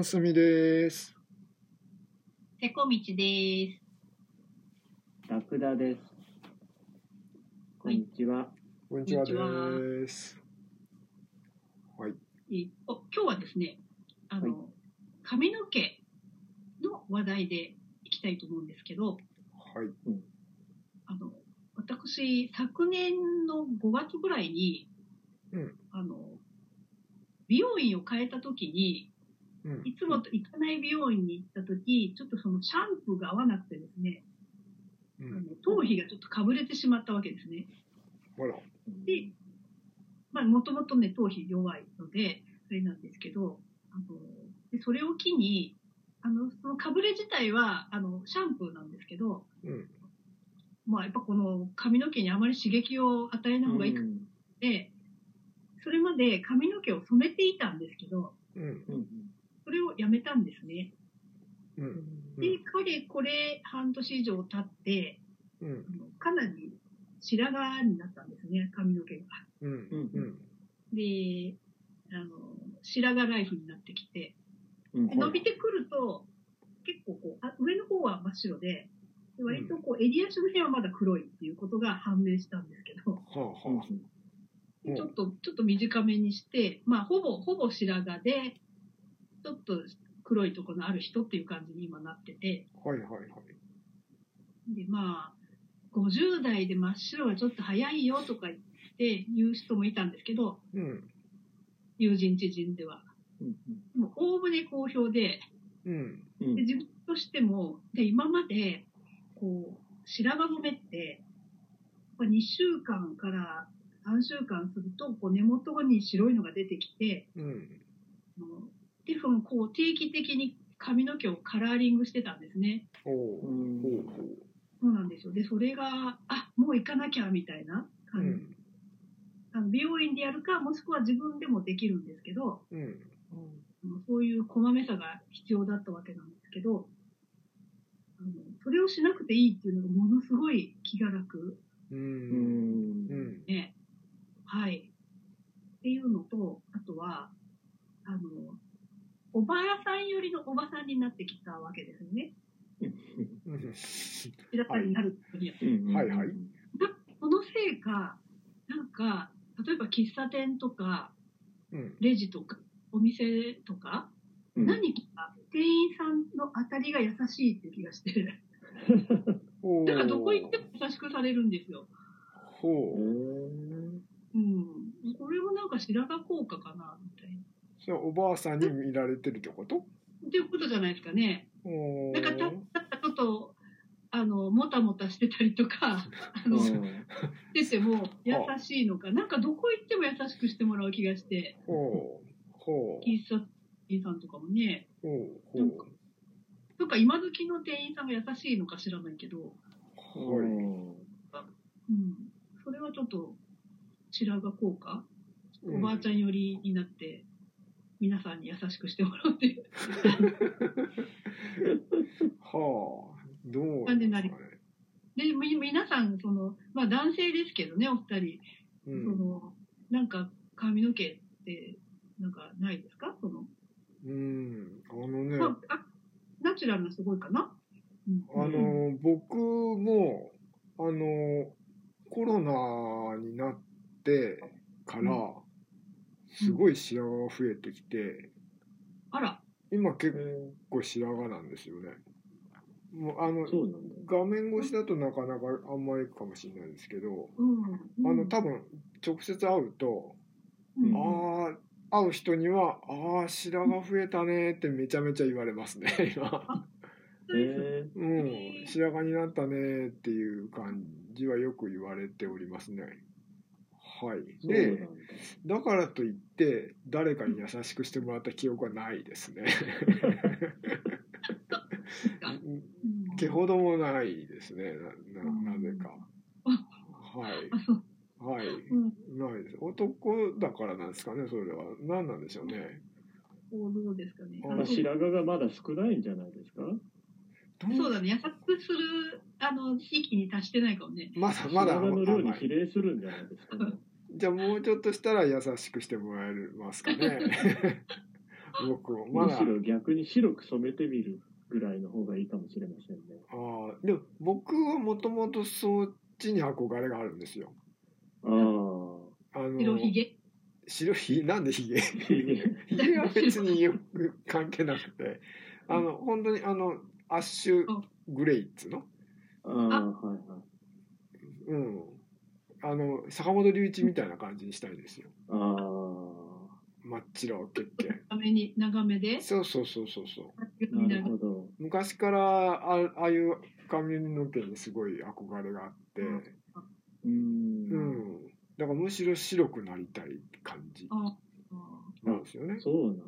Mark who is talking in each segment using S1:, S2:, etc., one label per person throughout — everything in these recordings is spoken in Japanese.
S1: ンスミです。
S2: てこみちです。
S3: ラクダです。こんにちは。
S1: こんにちはです。はい。
S2: えお今日はですね、あの、
S3: は
S2: 髪の毛の話題でいきたいと思うんですけど、
S1: はい。
S2: あの、私、昨年の5月ぐらいに、
S1: うん。
S2: あの、美容院を変えた時に、
S1: うん。
S2: いつもと行かない美容院に行った時、ちょっとそのシャンプーが合わなくてですね、あの
S1: うん。
S2: 頭皮がちょっとかぶれてしまったわけですね。で、まあ、もともとね、頭皮弱いので、あれなんですけど、あの、でそれを機に、あの、そのかぶれ自体は、あの、シャンプーなんですけど、
S1: うん。
S2: まあ、やっぱこの髪の毛にあまり刺激を与えない方がいいく
S3: うん
S2: て、それまで髪の毛を染めていたんですけど、
S1: うん。
S3: うん
S2: それをやめたんですね。
S1: う。
S3: うんん
S2: で、かれこれ半年以上経って、
S1: うん。
S2: かなり白髪になったんですね、髪の毛が。
S1: うん。うん。
S2: で、あの、白髪ライフになってきて、
S3: うん
S2: で伸びてくると、結構こう、あ上の方は真っ白で、で割とこう、襟足の辺はまだ黒いっていうことが判明したんですけど、
S1: はあはあ。
S2: でちょっと、ちょっと短めにして、まあ、ほぼ、ほぼ白髪で、ちょっと黒いところのある人っていう感じに今なってて、
S1: はいはいはい。
S2: で、まあ、50代で真っ白はちょっと早いよとか言って言う人もいたんですけど、
S1: うん。
S2: 友人知人では。
S3: うん
S2: でも、おおむね好評で、
S1: うん。
S3: うん
S2: で自分としても、で、今まで、こう、白髪染めって、やっぱ2週間から3週間すると、こう根元に白いのが出てきて、
S1: うん。
S2: あので、その、こう、定期的に髪の毛をカラーリングしてたんですね。そうなんですよ。で、それが、あ、もう行かなきゃ、みたいな
S1: う。う
S2: 感じ。
S1: ん。
S2: あの美容院でやるか、もしくは自分でもできるんですけど、
S1: うん。
S2: あのそういうこまめさが必要だったわけなんですけど、あのそれをしなくていいっていうのがものすごい気が楽
S1: う。
S3: ん。
S2: ね。はい。っていうのと、あとは、あの、おばあさんよりのおばさんになってきたわけですよね。
S1: うん。
S2: 白髪になるに
S1: はいはい
S2: そのせいか、なんか、例えば喫茶店とか、
S1: うん。
S2: レジとか、お店とか、
S3: うん
S2: 何か店員さんの当たりが優しいって気がして、
S1: お
S2: だからどこ行っても優しくされるんですよ。
S1: ほう。
S2: うん。これもなんか白髪効果かな、みたいな。
S1: そおばあさんに見られてるってこと？
S2: っていうことじゃないですかね。
S1: お
S2: なんかた、た
S1: ー
S2: ちょっと、あの、もたもたしてたりとか、あの、してても優しいのか、なんかどこ行っても優しくしてもらう気がして、
S1: ほう。ほう。
S2: 喫茶店さんとかもね、
S1: ほう。ほ
S2: なんかなんか今時の店員さんが優しいのか知らないけど、
S1: う。はい。
S2: うん。それはちょっと白髪効果、
S1: うん
S2: おばあちゃん寄りになって、皆さんに優しくしてもらうっていう。
S1: はあ、どうなん
S2: 感じになり
S1: で
S2: み皆さん、その、まあ男性ですけどね、お二人。
S1: うん。
S2: その、なんか髪の毛って、なんかないですか？その、
S1: うん、あのね、
S2: まあ、あナチュラルなすごいかな、うん、
S1: あの、僕も、あの、コロナになってから、すごい白髪が増えてきて、
S2: あら、
S1: 今結構白髪なんですよね。もうあの、
S3: そうなんだ。
S1: 画面越しだとなかなかあんまりかもしれないですけど、
S2: うん。
S1: あの、多分、直接会うと、
S2: うん、
S1: ああ、会う人には、ああ、白髪増えたねってめちゃめちゃ言われますね、今。
S3: え
S1: うん、白髪になったねっていう感じはよく言われておりますね。はい。で、
S3: だ。
S1: だからといって、誰かに優しくしてもらった記憶はないですね。
S2: うん
S1: けほどもないですね、なななぜか。はい。はい。
S2: うん
S1: ないです。男だからなんですかね、それは。何なんでしょうね。
S2: こうどうですかね。
S3: 白髪がまだ少ないんじゃないですか？
S2: そうだね、優しくする、あの、域に達してないかもね。
S1: まだまだ
S3: 白髪の量に比例するんじゃないですか？ね。
S1: じゃあもうちょっとしたら優しくしてもらえますかね。僕もまだ
S3: むしろ逆に白く染めてみるぐらいの方がいいかもしれませんね。
S1: ああでも僕はもともとそっちに憧れがあるんですよ
S3: ああ。
S1: あの
S2: 白ひげ？
S1: 白ひなんでひげ？
S3: ひげ
S1: ひげは別によく関係なくてあの本当にあのアッシュグレイっつうの？
S3: ああ、はいはい。
S1: うんあの坂本龍一みたいな感じにしたいんですよ
S3: あ
S1: 真っ白けっけ
S2: 長めに、長めで？
S1: そうそうそうそうそう
S3: あ、なるほど。
S1: 昔からあああいう髪の毛にすごい憧れがあって、
S2: うん
S3: う。
S1: うんん、だからむしろ白くなりたい感じ
S2: ああ
S1: なんですよね。
S3: そうなんだ。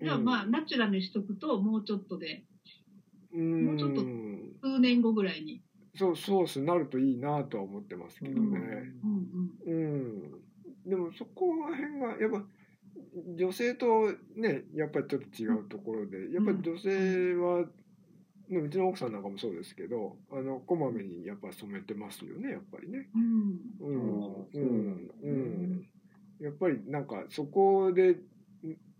S2: じゃあまあ、ナチュラルにしとくと、もうちょっとで、
S1: うん、
S2: もうちょっと数年後ぐらいに。
S1: そうそうすなるといいなとは思ってますけどね。
S2: うんうん。
S1: うん、でもそこら辺がやっぱ女性とねやっぱりちょっと違うところでやっぱり女性は、ね、うちの奥さんなんかもそうですけどあのこまめにやっぱ染めてますよねやっぱりね。
S2: うん。
S1: うん
S3: うん
S1: やっぱりなんかそこで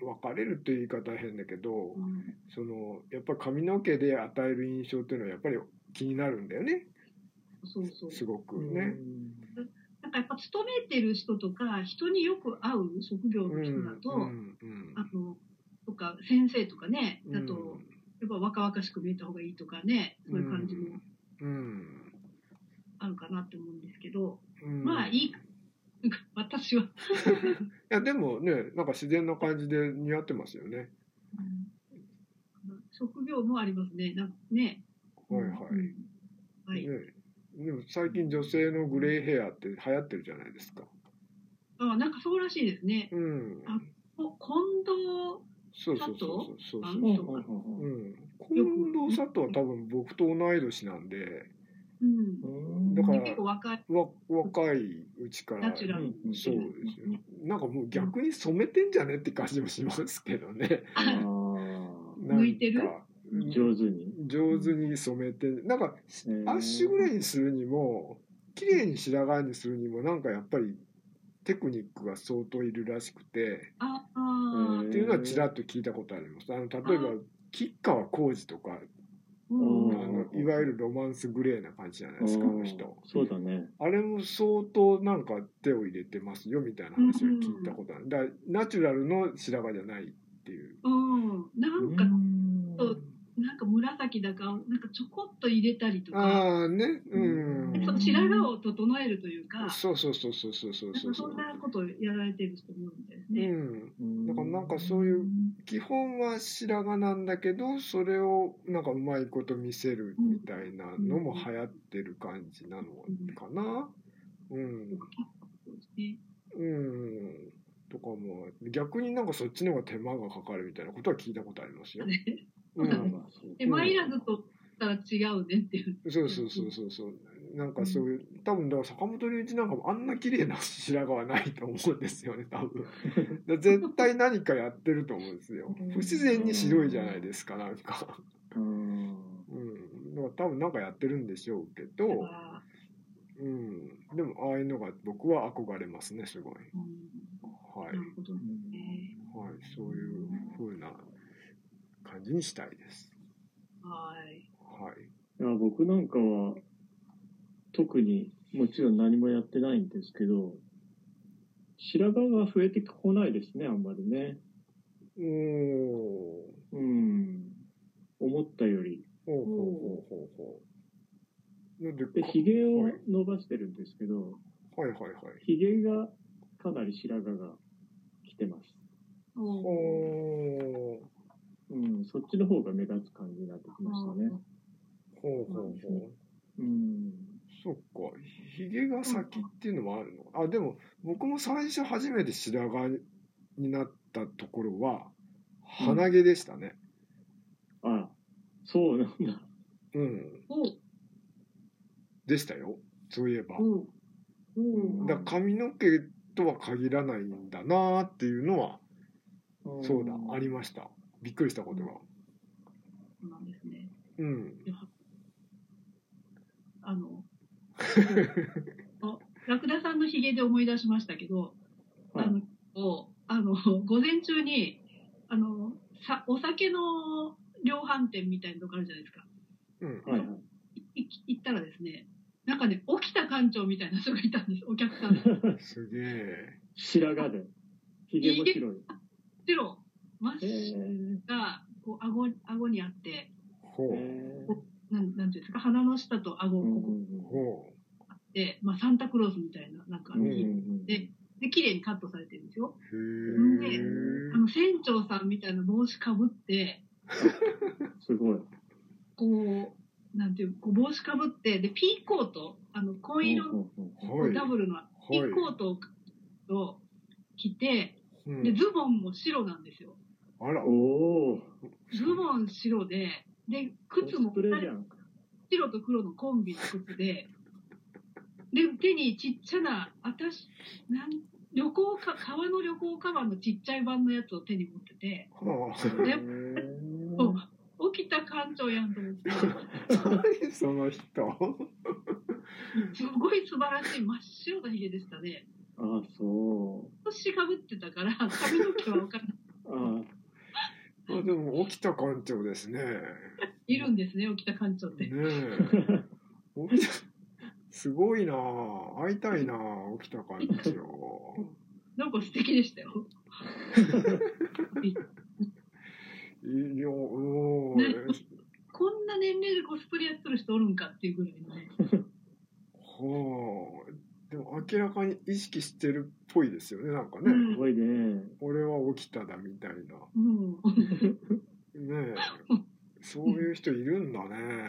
S1: 別れるという言い方は変だけど、
S2: うん
S1: そのやっぱり髪の毛で与える印象っていうのはやっぱり気になるんだよね
S2: そうそう。
S1: すごくね。
S2: なんかやっぱ勤めてる人とか、人によく会う職業の人だと、
S1: うんうん
S2: あの、とか、先生とかね、
S1: うん
S2: だと、やっぱ若々しく見えた方がいいとかね、そういう感じも
S1: うん
S2: あるかなって思うんですけど、
S1: うん
S2: まあいいか、私は。
S1: いやでもねなんか自然な感じで似合ってますよね。
S2: 職業もありますね。なんかね。
S1: はいはい。
S2: うんはい。
S1: ねでも最近女性のグレーヘアって流行ってるじゃないですか。
S2: あなんかそうらしいですね。
S1: うん。
S2: あこ近藤、
S1: そうそうそうそう
S2: あ
S1: そう
S3: うん。
S1: 近藤佐藤は多分僕と同い年なんで、
S2: うん。
S3: うん
S1: だから
S2: 結構若い、
S1: わ若いうちからそうですよ。なんかもう逆に染めてんじゃねって感じもしますけどね。
S2: 向いてる？
S3: ー上手に。
S1: 上手に染めてなんかアッシュグレーにするにも綺麗に白髪にするにもなんかやっぱりテクニックが相当いるらしくてっていうのはちらっと聞いたことあります。あの例えば吉川晃司とか
S2: ー、
S1: あ
S2: うん。
S1: のいわゆるロマンスグレーな感じじゃないですかあの人。
S3: そうだね。
S1: あれも相当なんか手を入れてますよみたいな話を聞いたことある。だからナチュラルの白髪じゃないっていう。
S2: うん。なんか、なんか紫だか、なんかちょこっと入れたりとか、
S1: ああね。うん。
S2: 白髪を整えるというか、
S1: そうそうそうそうそうそうそう
S2: なんかそんなことをやられてる人もいるみたいです
S1: う
S2: ね。
S1: んだからなんかそういう基本は白髪なんだけどそれをなんかうまいこと見せるみたいなのも流行ってる感じなのかな。うん。
S2: う
S1: ん。とかも逆になんかそっちの方が手間がかかるみたいなことは聞いたことありますよ。
S3: そう。
S2: で、マイラズとったら違うねっていう。
S1: そうそうそうそうそう。なんかそういう多分だから坂本龍一なんかもあんな綺麗な白髪はないと思うんですよね多分。絶対何かやってると思うんですよ。不自然に白いじゃないですかなんか。
S3: うん。
S1: うん。だから多分なんかやってるんでしょうけど、
S2: あ
S1: うん、でもああいうのが僕は憧れますねすごい。はい。
S2: な、るほどね。
S1: はい、そういう風な感じにしたいです。
S2: はい。
S1: はい。
S3: いや僕なんかは特にもちろん何もやってないんですけど白髪が増えてこないですねあんまりね。
S1: おお
S3: うん。思ったより。
S1: ほうほうほうほうほう。なんで
S3: で
S1: か
S3: ひげを
S1: はい
S3: 伸ばしてるんですけど
S1: はい。はいはい
S3: ひげがかなり白髪が来てます。
S2: お
S1: ほう
S3: うんそっちの方が目立つ感じになってきましたね。
S1: ほうほうほう。
S3: うん。
S1: そっか。ひげが先っていうのもあるの？あでも僕も最初初めて白髪になったところは鼻毛でしたね。
S3: あそうなんだ。
S1: うん、
S2: お
S1: でしたよ。そういえば。
S2: おお
S1: だから髪の毛とは限らないんだなっていうのはそうだ。ありましたびっくりしたことが
S2: そうなんですね。
S1: うん
S2: あの、あラクダさんのヒゲで思い出しましたけど、
S3: はい
S2: あの、をあの午前中に、あの、さお酒の量販店みたいなとこあるじゃないですか。
S1: うん
S3: はいはい。
S2: い行ったらですね、なんかね、起きた館長みたいな人がいたんです、お客さんで。
S1: すげえ
S3: 白髪で。髭も白い。
S2: 白、真っ
S3: へ
S2: 白
S3: ー
S2: が、こう、顎、顎にあって、
S1: ほう。
S3: へ
S2: なん、なんていうんですか、鼻の下と顎ここ
S1: ほ
S2: あって、まあ、サンタクロースみたいな、なんか、で、で、綺麗にカットされてるんですよ。
S1: うへえ
S2: あの、船長さんみたいな帽子かぶって、
S3: すごい。
S2: こう、なんていう、こう帽子かぶって、で、ピーコート、あの、紺色ダブルのピーコートを着て、
S1: うん
S2: で、ズボンも白なんですよ。
S1: あら
S3: おお。
S2: ズボン白で、で、靴も。白と黒のコンビの靴で、で、手にちっちゃな、あたし、なん、旅行か、革の旅行カバンのちっちゃい版のやつを手に持ってて、
S1: はあ
S2: 起きた館長やんと思って、
S1: 何その人
S2: すごい素晴らしい真っ白な髭でしたね。
S3: ああ、そう。
S2: 腰かぶってたから、髪の毛は分からない。
S3: あ
S1: あでも起きた館長ですね
S2: いるんですね、起きた館長っ
S1: ね
S2: て。
S1: え起きたすごいなあ会いたいなあ起きた館長
S2: なんか素敵でしたよ。
S1: いやおー
S2: ねこんな年齢でコスプレやってる人おるんかっていうぐらいのね。
S1: 明らかに意識してるっぽいですよねなんかね、
S2: うん。
S3: すごいね。
S1: 俺は起きただみたいな。
S2: うん。
S1: ねえ。そういう人いるんだね